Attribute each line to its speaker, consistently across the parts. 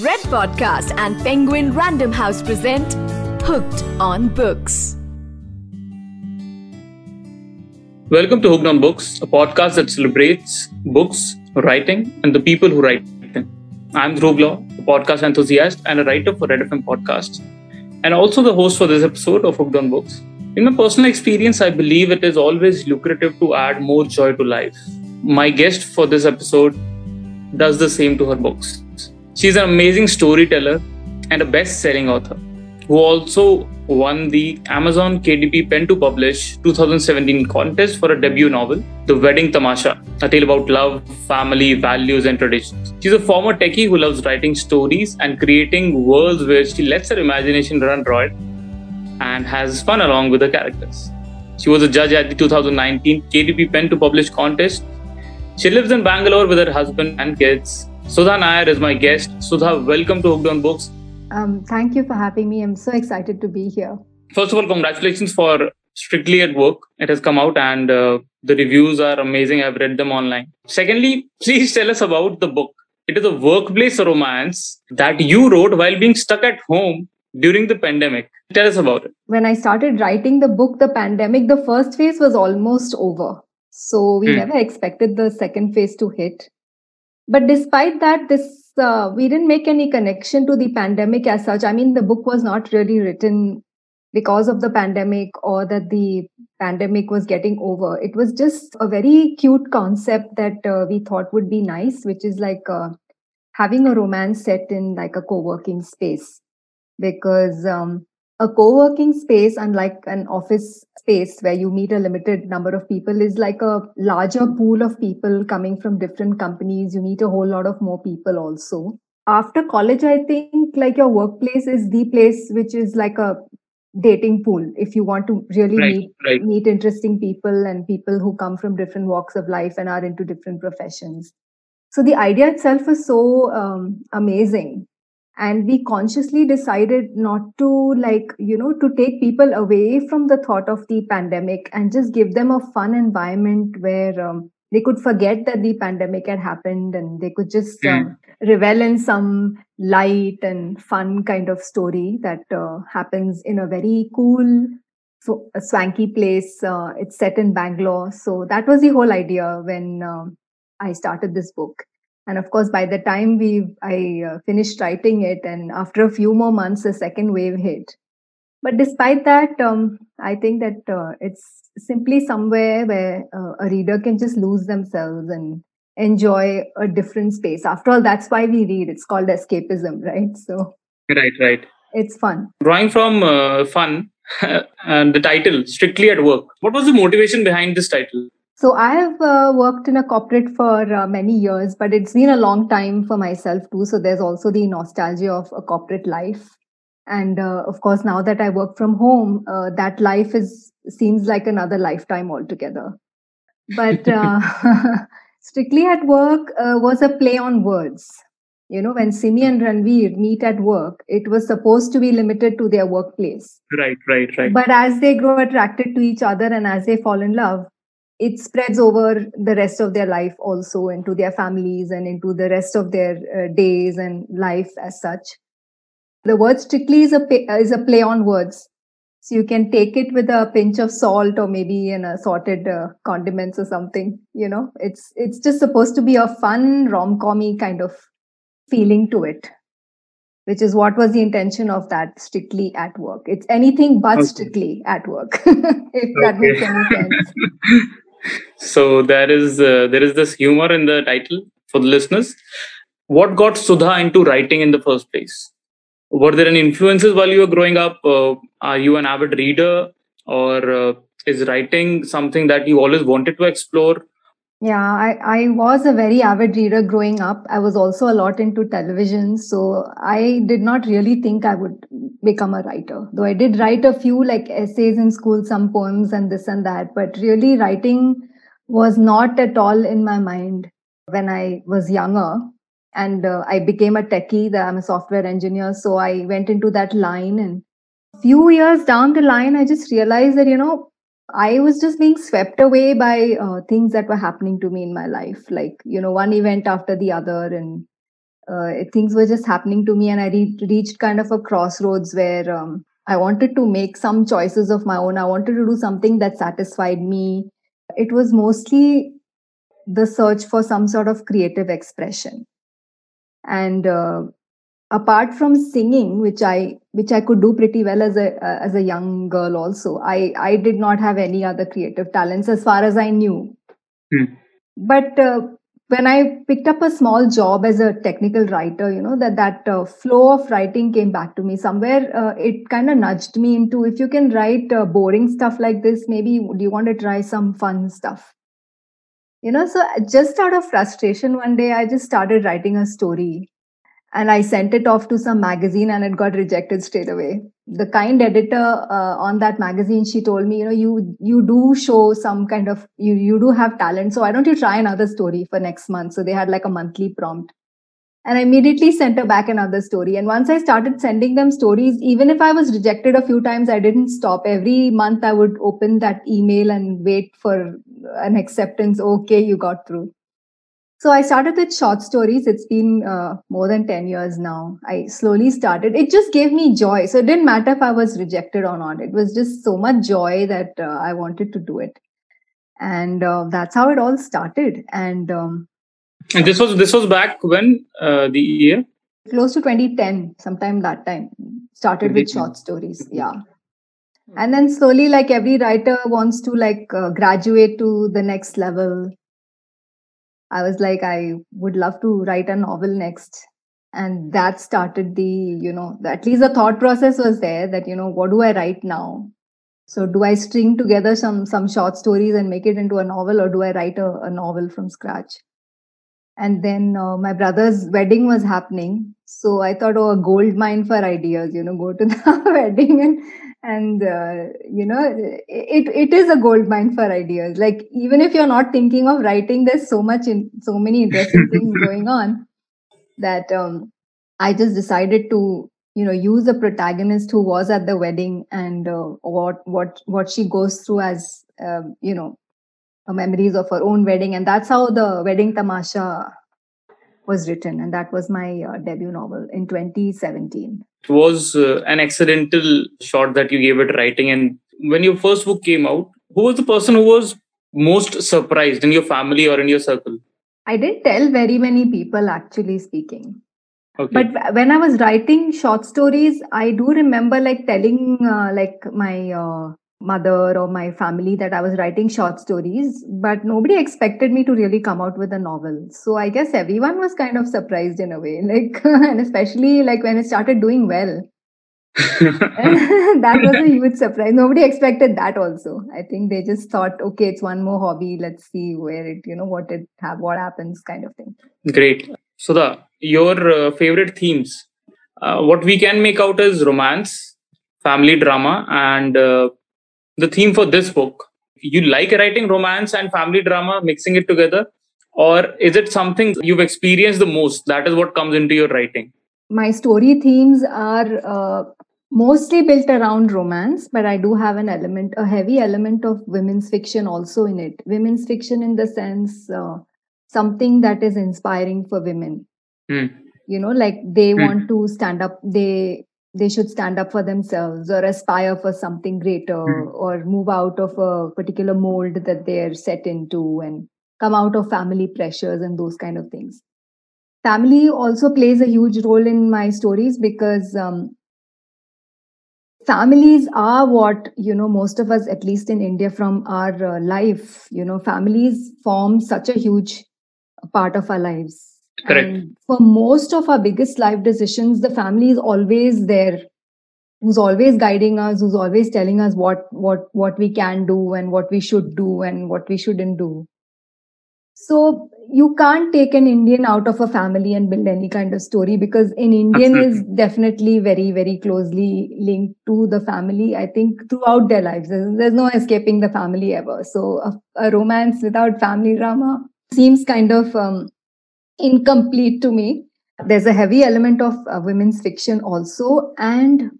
Speaker 1: Red Podcast and Penguin Random House present Hooked on Books.
Speaker 2: Welcome to Hooked on Books, a podcast that celebrates books, writing, and the people who write them. I'm Dhruv Lau, a podcast enthusiast and a writer for Red FM Podcasts, and also the host for this episode of Hooked on Books. In my personal experience, I believe it is always lucrative to add more joy to life. My guest for this episode does the same to her books. She's an amazing storyteller and a best selling author who also won the Amazon KDP Pen to Publish 2017 contest for a debut novel, The Wedding Tamasha, a tale about love, family, values, and traditions. She's a former techie who loves writing stories and creating worlds where she lets her imagination run riot and has fun along with the characters. She was a judge at the 2019 KDP Pen to Publish contest. She lives in Bangalore with her husband and kids. Sudha Nair is my guest. Sudha, welcome to Hooked on Books.
Speaker 3: Um, thank you for having me. I'm so excited to be here.
Speaker 2: First of all, congratulations for Strictly at Work. It has come out and uh, the reviews are amazing. I've read them online. Secondly, please tell us about the book. It is a workplace romance that you wrote while being stuck at home during the pandemic. Tell us about it.
Speaker 3: When I started writing the book, the pandemic, the first phase was almost over. So we
Speaker 2: Hmm.
Speaker 3: never expected the second phase to hit. But despite that, this uh, we didn't make any connection to the pandemic as such. I mean, the book was not really written because of the pandemic or that the pandemic was getting over. It was just a very cute concept that uh, we thought would be nice, which is like uh, having a romance set in like a co-working space because um, a co-working space unlike an office space where you meet a limited number of people is like a larger pool of people coming from different companies. You meet a whole lot of more people also. After college i think like your workplace is the place which is like a dating pool. If you want to really
Speaker 2: Right,
Speaker 3: meet
Speaker 2: right.
Speaker 3: meet interesting people and people who come from different walks of life and are into different professions. So the idea itself is so um, amazing and we consciously decided not to like you know to take people away from the thought of the pandemic and just give them a fun environment where um, they could forget that the pandemic had happened and they could just um, revel in some light and fun kind of story that uh, happens in a very cool so a swanky place. Uh, it's set in bangalore. So that was the whole idea when um, i started this book and of course by the time we i uh, finished writing it and after a few more months the second wave hit but despite that um, i think that uh, it's simply somewhere where uh, a reader can just lose themselves and enjoy a different space after all that's why we read it's called escapism right so
Speaker 2: Right, right.
Speaker 3: it's fun
Speaker 2: Drawing from uh, fun and the title, Strictly at Work. What was the motivation behind this title?
Speaker 3: So I have uh, worked in a corporate for uh, many years, but it's been a long time for myself too. So there's also the nostalgia of a corporate life, and uh, of course now that I work from home, uh, that life is seems like another lifetime altogether. But uh, strictly at work uh, was a play on words. You know, when Simi and Ranveer meet at work, it was supposed to be limited to their workplace.
Speaker 2: Right, right, right.
Speaker 3: But as they grow attracted to each other and as they fall in love, it spreads over the rest of their life also into their families and into the rest of their uh, days and life as such. The word strictly is a is a play on words, so you can take it with a pinch of salt or maybe in assorted uh, condiments or something. You know, it's it's just supposed to be a fun rom commy kind of feeling to it, which is what was the intention of that strictly at work. It's anything but
Speaker 2: Okay.
Speaker 3: strictly at work, if that makes any sense.
Speaker 2: so there is uh, there is this humor in the title for the listeners. What got Sudha into writing in the first place? Were there any influences while you were growing up? Uh, are you an avid reader, or uh, is writing something that you always wanted to explore?
Speaker 3: Yeah, I, I was a very avid reader growing up. I was also a lot into television. So I did not really think I would become a writer. Though I did write a few like essays in school, some poems and this and that. But really, writing was not at all in my mind when I was younger. And uh, I became a techie, I'm a software engineer. So I went into that line. And a few years down the line, I just realized that, you know, I was just being swept away by uh, things that were happening to me in my life, like, you know, one event after the other. And uh, things were just happening to me and i re- reached kind of a crossroads where um, i wanted to make some choices of my own i wanted to do something that satisfied me it was mostly the search for some sort of creative expression and uh, apart from singing which i which i could do pretty well as a uh, as a young girl also i i did not have any other creative talents as far as i knew.
Speaker 2: Hmm.
Speaker 3: but uh, when i picked up a small job as a technical writer you know that that uh, flow of writing came back to me. Somewhere uh, it kind of nudged me into if you can write uh, boring stuff like this maybe do you want to try some fun stuff? You know so just out of frustration one day i just started writing a story and i sent it off to some magazine and it got rejected straight away. The kind editor uh, on that magazine she told me you know you you do show some kind of you you do have talent. So why don't you try another story for next month? So they had like a monthly prompt. And i immediately sent her back another story. And once i started sending them stories even if i was rejected a few times i didn't stop. Every month i would open that email and wait for an acceptance. Okay you got through so I started with short stories. It's been uh, more than 10 years now. I slowly started. It just gave me joy. So it didn't matter if I was rejected or not. It was just so much joy that uh, I wanted to do it. And uh, that's how it all started. And um,
Speaker 2: And this was this was back when uh, the year.
Speaker 3: close to 2010, sometime that time, started with short stories. Yeah. And then slowly, like every writer wants to like uh, graduate to the next level I was like, I would love to write a novel next. And that started the, you know, at least the thought process was there that, you know, what do I write now? So do I string together some some short stories and make it into a novel, or do I write a, a novel from scratch? And then uh, my brother's wedding was happening, so I thought, oh, a gold mine for ideas. You know, go to the wedding and and uh, you know it it is a gold mine for ideas like even if you're not thinking of writing there's so much in so many interesting things going on that um, i just decided to you know use a protagonist who was at the wedding and uh, what what what she goes through as um, you know uh, memories of her own wedding and that's how the wedding tamasha was written and that was my uh, debut novel in 2017
Speaker 2: It was uh, an accidental shot that you gave at writing. And when your first book came out, who was the person who was most surprised in your family or in your circle?
Speaker 3: I didn't tell very many people, actually speaking.
Speaker 2: Okay.
Speaker 3: But when I was writing short stories, I do remember like telling uh, like my uh, mother or my family that I was writing short stories, but nobody expected me to really come out with a novel. So I guess everyone was kind of surprised in a way, like, and especially like when it started doing well. that was a huge surprise. Nobody expected that also. I think they just thought, okay, it's one more hobby. Let's see where it, you know, what it have, what happens kind of thing.
Speaker 2: Great. Sudha, your uh, favorite themes. Uh, what we can make out is romance, family drama, and uh, the theme for this book. You like writing romance and family drama, mixing it together, or is it something you've experienced the most? That is what comes into your writing.
Speaker 3: My story themes are uh, mostly built around romance, but I do have an element, a heavy element of women's fiction also in it. Women's fiction, in the sense, uh, something that is inspiring for women.
Speaker 2: Hmm.
Speaker 3: You know, like they
Speaker 2: Hmm.
Speaker 3: want to stand up. They they should stand up for themselves or aspire for something greater
Speaker 2: Hmm.
Speaker 3: or move out of a particular mold that they're set into and come out of family pressures and those kind of things family also plays a huge role in my stories because um, families are what you know most of us at least in india from our uh, life you know families form such a huge part of our lives
Speaker 2: Correct.
Speaker 3: and for most of our biggest life decisions the family is always there who's always guiding us who's always telling us what what what we can do and what we should do and what we shouldn't do. So you can't take an indian out of a family and build any kind of story because an indian is definitely very very closely linked to the family i think throughout their lives. There's, there's no escaping the family ever. So a, a romance without family drama seems kind of um, incomplete to me. There's a heavy element of uh, women's fiction also and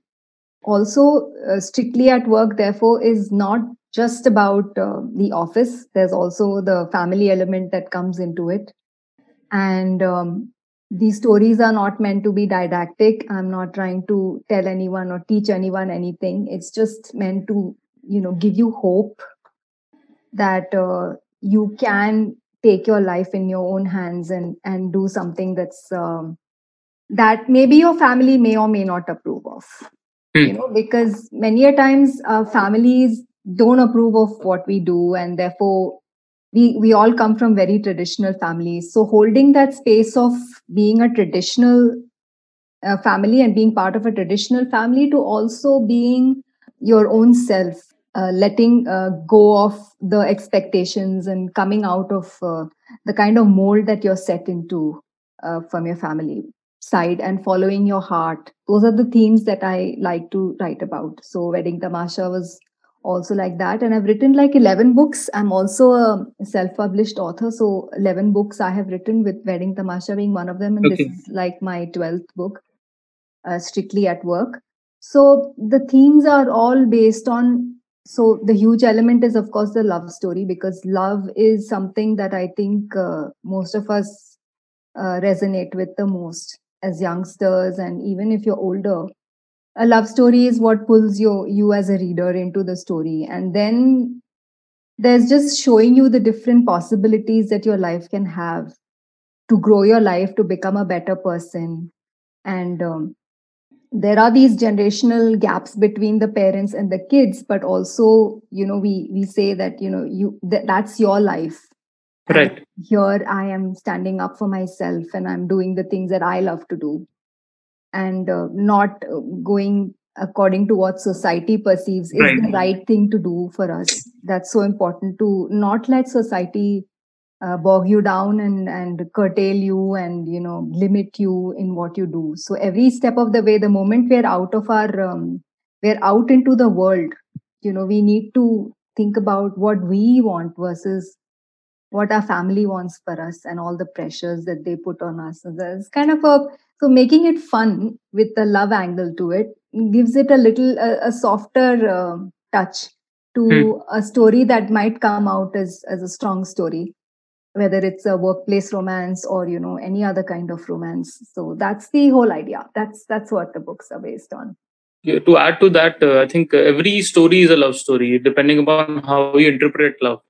Speaker 3: also uh, strictly at work therefore is not just about uh, the office. There's also the family element that comes into it. And um, these stories are not meant to be didactic. I'm not trying to tell anyone or teach anyone anything. It's just meant to you know give you hope that uh, you can take your life in your own hands and and do something that's um, that maybe your family may or may not approve of
Speaker 2: Hmm.
Speaker 3: you know because many a times uh, families don't approve of what we do and therefore we we all come from very traditional families so holding that space of being a traditional uh, family and being part of a traditional family to also being your own self uh, letting uh, go of the expectations and coming out of uh, the kind of mold that you're set into uh, from your family side and following your heart. Those are the themes that i like to write about. So wedding tamasha was also like that. And i've written like 11 books. I'm also a self-published author. So 11 books i have written with wedding tamasha being one of them. And
Speaker 2: Okay.
Speaker 3: this is like my 12th book uh, strictly at work. So the themes are all based on so the huge element is of course the love story because love is something that i think uh, most of us uh, resonate with the most as youngsters and even if you're older. A love story is what pulls you you as a reader into the story. And then there's just showing you the different possibilities that your life can have to grow your life to become a better person. And um, there are these generational gaps between the parents and the kids but also you know we we say that you know you that, that's your life And
Speaker 2: Right.
Speaker 3: here i am standing up for myself and i'm doing the things that i love to do and uh, not uh, going according to what society perceives is
Speaker 2: Right.
Speaker 3: the right thing to do for us that's so important to not let society uh, bog you down and and curtail you and you know limit you in what you do. So every step of the way the moment we're out of our um, we're out into the world you know we need to think about what we want versus what our family wants for us and all the pressures that they put on us. So there's kind of a so making it fun with the love angle to it gives it a little a, a softer um touch to
Speaker 2: Hmm.
Speaker 3: a story that might come out as as a strong story whether it's a workplace romance or you know any other kind of romance so that's the whole idea that's that's what the books are based on
Speaker 2: Yeah, to add to that, uh, I think every story is a love story, depending upon how you interpret love.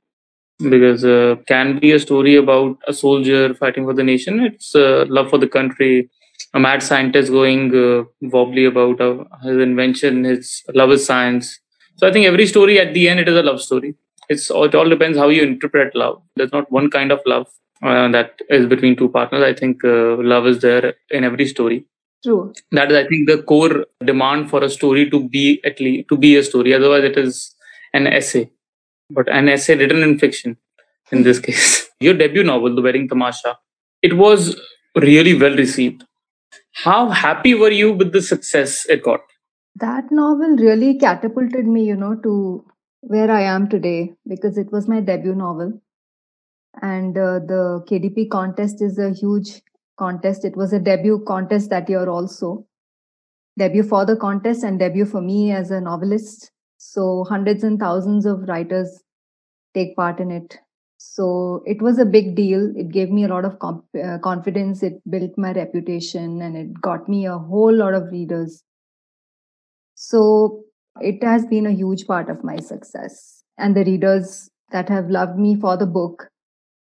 Speaker 2: Because uh, can be a story about a soldier fighting for the nation. It's uh, love for the country. A mad scientist going uh, wobbly about uh, his invention. His love is science. So I think every story at the end it is a love story. It's it all depends how you interpret love. There's not one kind of love uh, that is between two partners. I think uh, love is there in every story.
Speaker 3: True.
Speaker 2: That is i think the core demand for a story to be at least to be a story. Otherwise it is an essay. But an essay written in fiction in this case. Your debut novel the wedding tamasha it was really well received. How happy were you with the success it got?
Speaker 3: That novel really catapulted me you know to where i am today because it was my debut novel. And uh, the kdp contest is a huge contest. It was a debut contest that year also. Debut for the contest and debut for me as a novelist. So hundreds and thousands of writers take part in it. So it was a big deal. It gave me a lot of comp- uh, confidence. It built my reputation and it got me a whole lot of readers. So it has been a huge part of my success. And the readers that have loved me for the book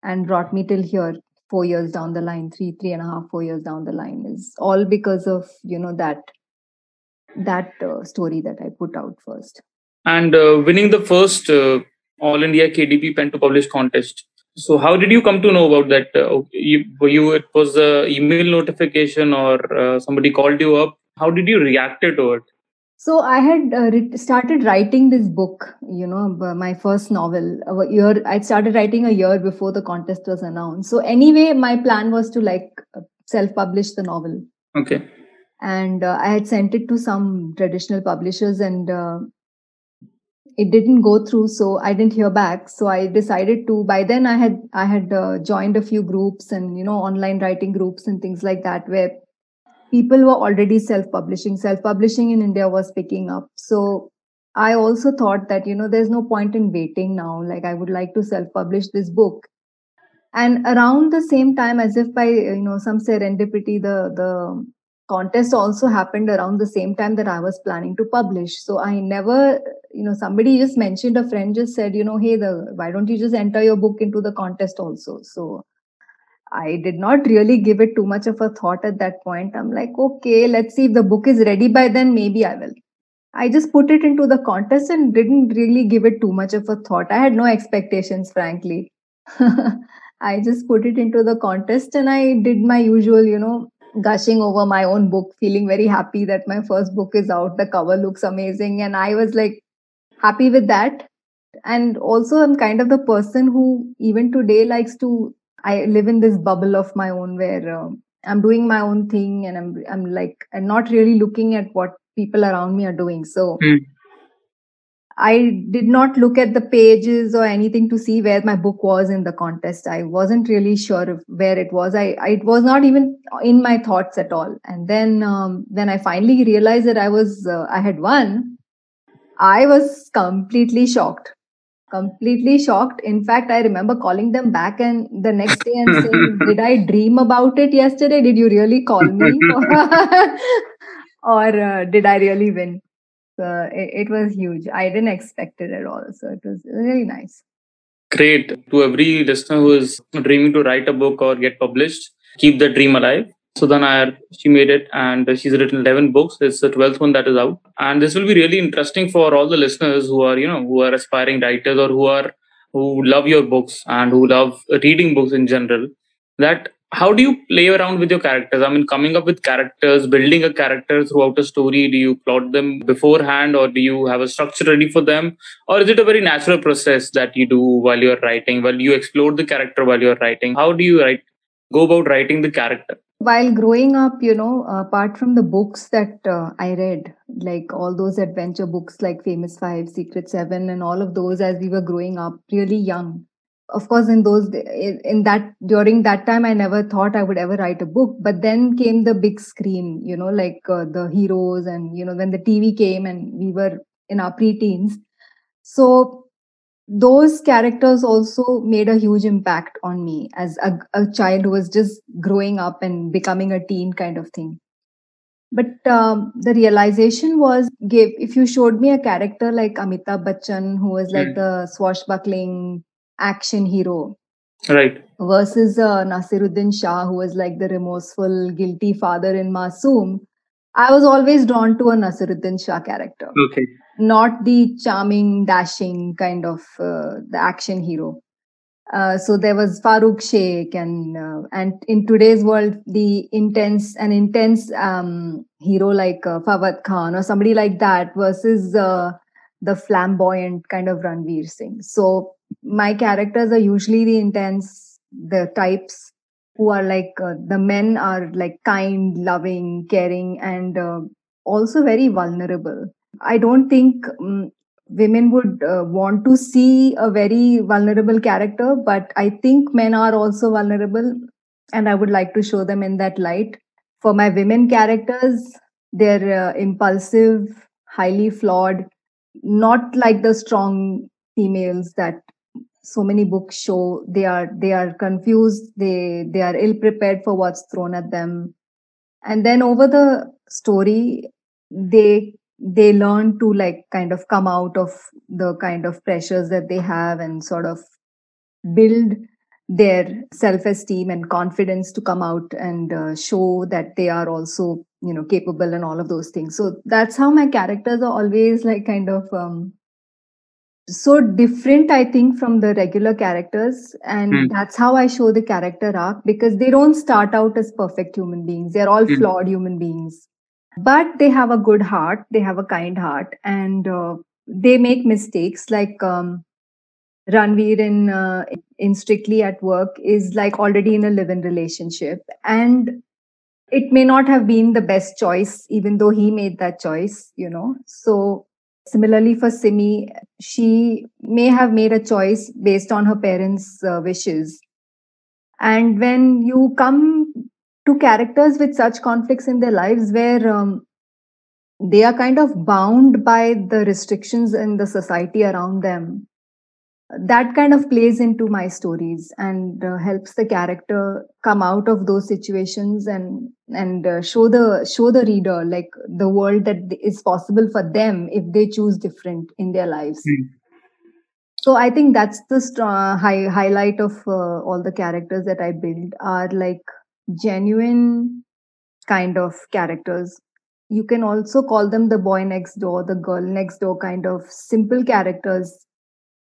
Speaker 3: and brought me till here four years down the line three three and a half four years down the line is all because of you know that that uh, story that i put out first.
Speaker 2: And uh, winning the first uh, all india kdp pen to publish contest. So how did you come to know about that? Uh, you, you it was a email notification or uh, somebody called you up? How did you react to it
Speaker 3: so i had uh, writ- started writing this book you know my first novel a year i started writing a year before the contest was announced. So anyway my plan was to like self publish the novel.
Speaker 2: Okay.
Speaker 3: And uh, i had sent it to some traditional publishers and uh, it didn't go through so i didn't hear back. So i decided to by then i had i had uh, joined a few groups and you know online writing groups and things like that where people were already self publishing self publishing in india was picking up. So i also thought that you know there's no point in waiting now. Like i would like to self publish this book. And around the same time as if by you know some serendipity the the contest also happened around the same time that i was planning to publish. So i never you know somebody just mentioned a friend just said you know hey the why don't you just enter your book into the contest also? So i did not really give it too much of a thought at that point i'm like okay let's see if the book is ready by then maybe i will i just put it into the contest and didn't really give it too much of a thought i had no expectations frankly I just put it into the contest and I did my usual, you know, gushing over my own book, feeling very happy that my first book is out. The cover looks amazing. And I was like happy with that. And also, I'm kind of the person who, even today, likes to. I live in this bubble of my own where uh, I'm doing my own thing and I'm, I'm like, I'm not really looking at what people around me are doing. So, mm I did not look at the pages or anything to see where my book was in the contest. I wasn't really sure where it was. I, I, it was not even in my thoughts at all. And then um, when I finally realized that I was uh, I had won, I was completely shocked. Completely shocked. In fact, I remember calling them back and the next day and saying, "Did I dream about it yesterday? Did you really call me, or uh, did I really win?" uh, it, it, was huge. I didn't expect it at all. So it was really nice.
Speaker 2: Great. To every listener who is dreaming to write a book or get published, keep the dream alive. Sudha Nair, she made it and she's written 11 books. It's the 12th one that is out. And this will be really interesting for all the listeners who are, you know, who are aspiring writers or who are, who love your books and who love reading books in general. That how do you play around with your characters i mean coming up with characters building a character throughout a story do you plot them beforehand or do you have a structure ready for them or is it a very natural process that you do while you're writing while you explore the character while you're writing how do you write go about writing the character
Speaker 3: while growing up you know apart from the books that uh, i read like all those adventure books like famous 5 secret 7 and all of those as we were growing up really young. Of course in those in that during that time i never thought i would ever write a book but then came the big screen you know like uh, the heroes and you know when the tv came and we were in our preteens. So those characters also made a huge impact on me as a, a child who was just growing up and becoming a teen kind of thing. But um, the realization was give if you showed me a character like amitabh bachchan who was like mm. the swashbuckling action hero
Speaker 2: right.
Speaker 3: versus uh, naseeruddin shah who was like the remorseful guilty father in masoom i was always drawn to a naseeruddin shah character.
Speaker 2: Okay
Speaker 3: not the charming dashing kind of uh, the action hero uh, so there was Farooq Sheikh, and uh, and in today's world, the intense an intense um, hero like uh, Fawad Khan or somebody like that versus uh, the flamboyant kind of Ranveer Singh. So my characters are usually the intense, the types who are like uh, the men are like kind, loving, caring, and uh, also very vulnerable. I don't think um, women would uh, want to see a very vulnerable character, but I think men are also vulnerable, and I would like to show them in that light. For my women characters, they're uh, impulsive, highly flawed, not like the strong females that so many books show they are they are confused they they are ill prepared for what's thrown at them and then over the story they they learn to like kind of come out of the kind of pressures that they have and sort of build their self-esteem and confidence to come out and uh, show that they are also you know capable and all of those things so that's how my characters are always like kind of um, so different i think from the regular characters and mm. that's how i show the character arc because they don't start out as perfect human beings they're all mm. flawed human beings but they have a good heart they have a kind heart and uh, they make mistakes like um, Ranveer in uh, in Strictly at Work is like already in a live-in relationship, and it may not have been the best choice, even though he made that choice. You know, so Similarly, for Simi, she may have made a choice based on her parents' uh, wishes. And when you come to characters with such conflicts in their lives where um, they are kind of bound by the restrictions in the society around them, that kind of plays into my stories and uh, helps the character come out of those situations and and uh, show the show the reader like the world that is possible for them if they choose different in their lives mm. so i think that's the strong, high, highlight of uh, all the characters that i build are like genuine kind of characters. You can also call them the boy next door the girl next door kind of simple characters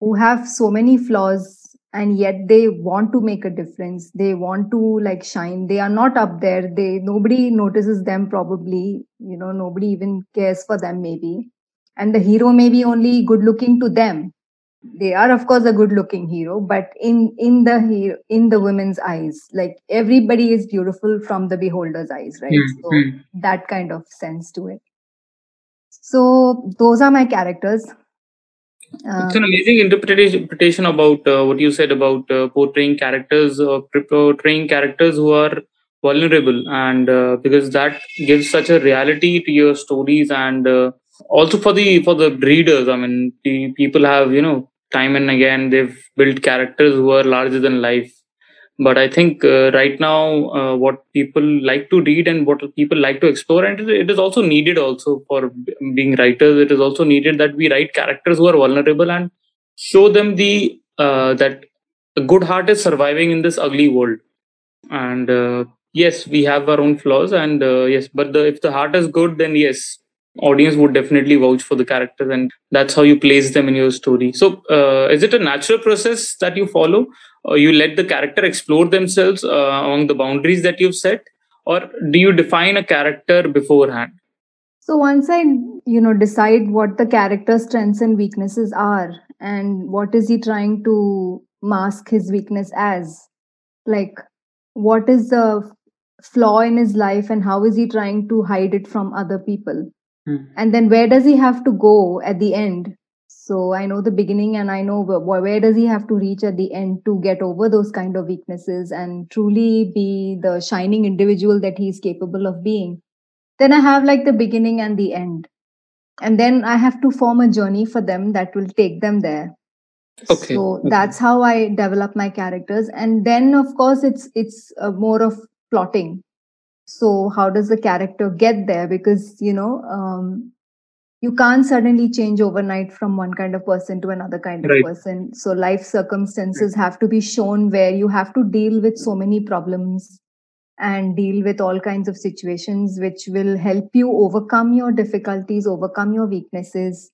Speaker 3: who have so many flaws and yet they want to make a difference. They want to like shine. They are not up there. They nobody notices them probably you know nobody even cares for them maybe. And the hero may be only good looking to them they are of course a good looking hero but in in the hero in the women's eyes like everybody is beautiful from the beholder's eyes right mm-hmm. so that kind of sense to it so those are my characters
Speaker 2: it's an amazing interpretation about uh, what you said about uh, portraying characters, uh, portraying characters who are vulnerable, and uh, because that gives such a reality to your stories, and uh, also for the for the readers. I mean, the people have you know time and again they've built characters who are larger than life, but i think uh, right now uh, what people like to read and what people like to explore and it is also needed also for being writers. It is also needed that we write characters who are vulnerable and show them the uh, that a good heart is surviving in this ugly world. And uh, yes we have our own flaws and uh, yes but the, if the heart is good then yes audience would definitely vouch for the characters and that's how you place them in your story. So uh, is it a natural process that you follow? Or you let the character explore themselves uh, along the boundaries that you've set? Or do you define a character beforehand?
Speaker 3: So once i you know decide what the character's strengths and weaknesses are and what is he trying to mask his weakness as? Like what is the flaw in his life and how is he trying to hide it from other people Mm. And then where does he have to go at the end? So I know the beginning and I know where, where does he have to reach at the end to get over those kind of weaknesses and truly be the shining individual that he's capable of being. Then I have like the beginning and the end. And then I have to form a journey for them that will take them there.
Speaker 2: Okay.
Speaker 3: So
Speaker 2: okay.
Speaker 3: that's how I develop my characters. And then of course it's it's uh, more of plotting so how does the character get there? Because you know um, you can't suddenly change overnight from one kind of person to another kind of right. person. So life circumstances have to be shown where you have to deal with so many problems and deal with all kinds of situations which will help you overcome your difficulties overcome your weaknesses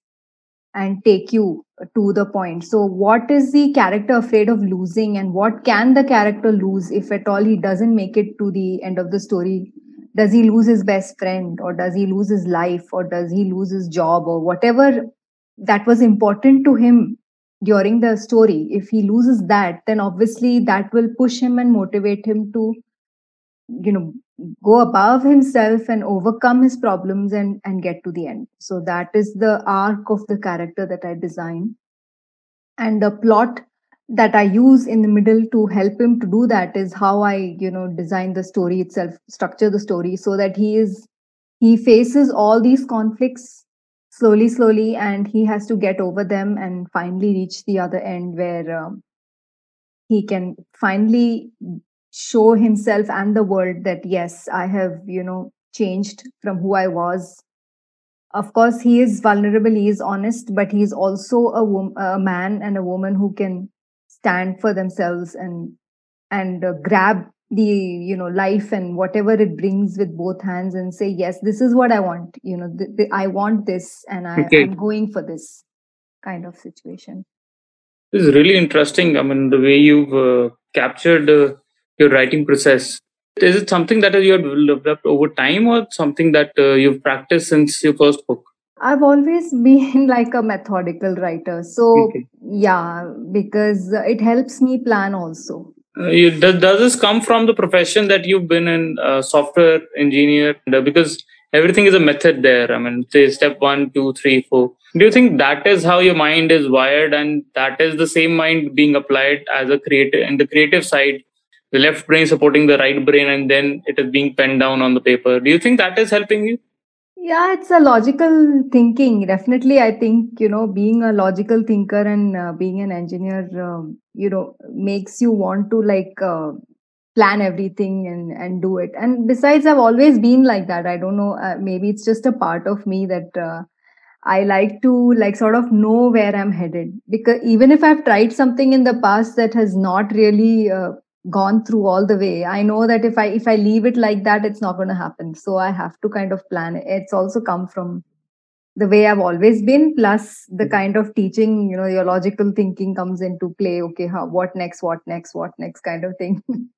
Speaker 3: and take you to the point. So, what is the character afraid of losing, and what can the character lose if at all he doesn't make it to the end of the story? Does he lose his best friend, or does he lose his life, or does he lose his job, or whatever that was important to him during the story? If he loses that, then obviously that will push him and motivate him to, you know, go above himself and overcome his problems and and get to the end. So that is the arc of the character that i design. And the plot that i use in the middle to help him to do that is how i you know design the story itself structure the story so that he is he faces all these conflicts slowly slowly and he has to get over them and finally reach the other end where um, he can finally show himself and the world that yes i have you know changed from who i was. Of course he is vulnerable he is honest but he's also a, wom- a man and a woman who can stand for themselves and and uh, grab the you know life and whatever it brings with both hands and say yes this is what i want you know th- th- i want this and I, okay. i'm going for this kind of situation.
Speaker 2: This is really interesting. I mean the way you've uh, captured uh, your writing process. Is it something that you have developed over time or something that uh, you've practiced since your first book?
Speaker 3: I've always been like a methodical writer. So okay. yeah because it helps me plan also.
Speaker 2: Uh, you, does, does this come from the profession that you've been in uh, software engineer? Uh, because everything is a method there. I mean say step one two three four. Do you think that is how your mind is wired and that is the same mind being applied as a creative in the creative side the left brain supporting the right brain and then it is being penned down on the paper do you think that is helping you
Speaker 3: Yeah, it's a logical thinking. Definitely, I think, you know, being a logical thinker and uh, being an engineer, um, you know, makes you want to like uh, plan everything and, and do it. And besides, I've always been like that. I don't know, uh, maybe it's just a part of me that uh, I like to like sort of know where I'm headed. Because even if I've tried something in the past that has not really uh, gone through all the way i know that if i if i leave it like that it's not going to happen so i have to kind of plan it. it's also come from the way i've always been plus the mm-hmm. kind of teaching you know your logical thinking comes into play okay how what next what next what next kind of thing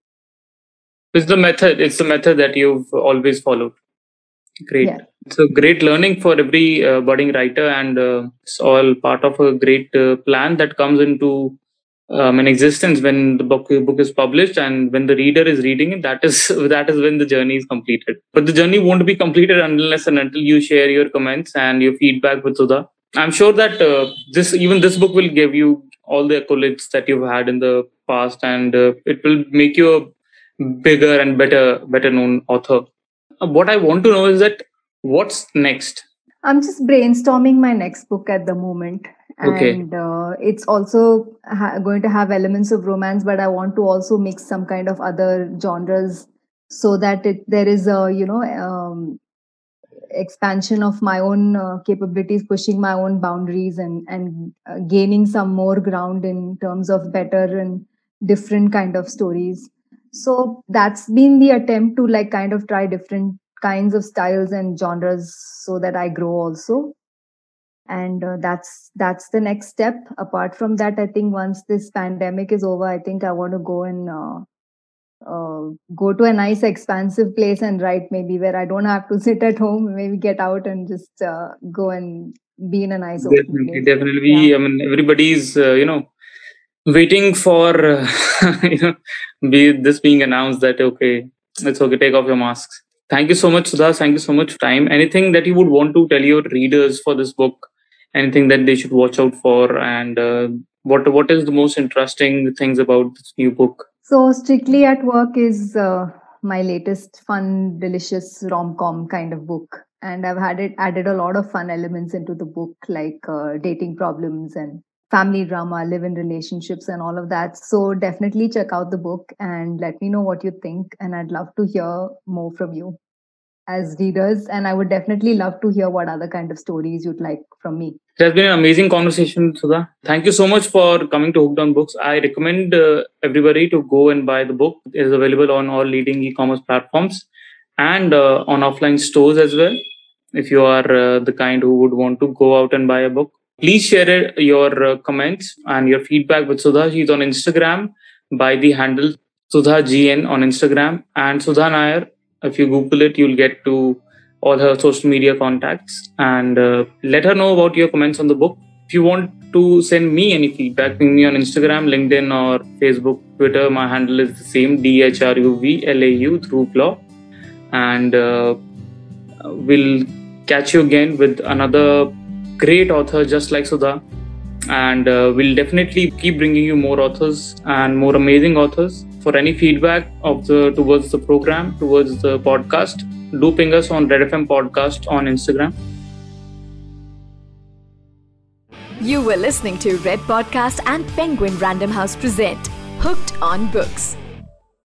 Speaker 2: it's the method it's the method that you've always followed great yeah. a great learning for every uh, budding writer and uh, it's all part of a great uh, plan that comes into um, in existence when the book book is published and when the reader is reading it that is that is when the journey is completed. But the journey won't be completed unless and until you share your comments and your feedback with sudha. I'm sure that uh, this even this book will give you all the accolades that you've had in the past and uh, it will make you a bigger and better better known author. Uh, what i want to know is that what's next?
Speaker 3: I'm just brainstorming my next book at the moment
Speaker 2: okay.
Speaker 3: and uh, it's also ha- going to have elements of romance but i want to also mix some kind of other genres so that it, there is a you know um, expansion of my own uh, capabilities pushing my own boundaries and and uh, gaining some more ground in terms of better and different kind of stories so that's been the attempt to like kind of try different kinds of styles and genres so that i grow also and uh, that's that's the next step. Apart from that i think once this pandemic is over i think i want to go and uh, uh, go to a nice expansive place and write maybe where i don't have to sit at home maybe get out and just uh, go and be in a nice
Speaker 2: definitely definitely. Yeah. i mean everybody's uh, you know waiting for you know be this being announced that okay it's okay take off your masks. Thank you so much sudha. Thank you so much for time. Anything that you would want to tell your readers for this book anything that they should watch out for and uh, what what is the most interesting things about this new book?
Speaker 3: So strictly at work is uh, my latest fun delicious rom-com kind of book. And i've had it added a lot of fun elements into the book like uh, dating problems and family drama live in relationships and all of that. So definitely check out the book and let me know what you think and i'd love to hear more from you as readers and i would definitely love to hear what other kind of stories you'd like from me.
Speaker 2: It has been an amazing conversation sudha. Thank you so much for coming to hooked on books. I recommend uh, everybody to go and buy the book. It is available on all leading e-commerce platforms and uh, on offline stores as well. If you are uh, the kind who would want to go out and buy a book please share your uh, comments and your feedback with sudha. She's on instagram by the handle sudha gn on instagram and sudha nair if you google it you'll get to all her social media contacts. And uh, let her know about your comments on the book. If you want to send me any feedback ping me on instagram linkedin or facebook twitter my handle is the same d-h-r-u-v-l-a-u Dhruv Lau and uh, we'll catch you again with another great author just like sudha and uh, we'll definitely keep bringing you more authors and more amazing authors. For any feedback of the towards the program towards the podcast do ping us on red fm podcast on instagram.
Speaker 1: You were listening to red podcast and penguin random house present hooked on books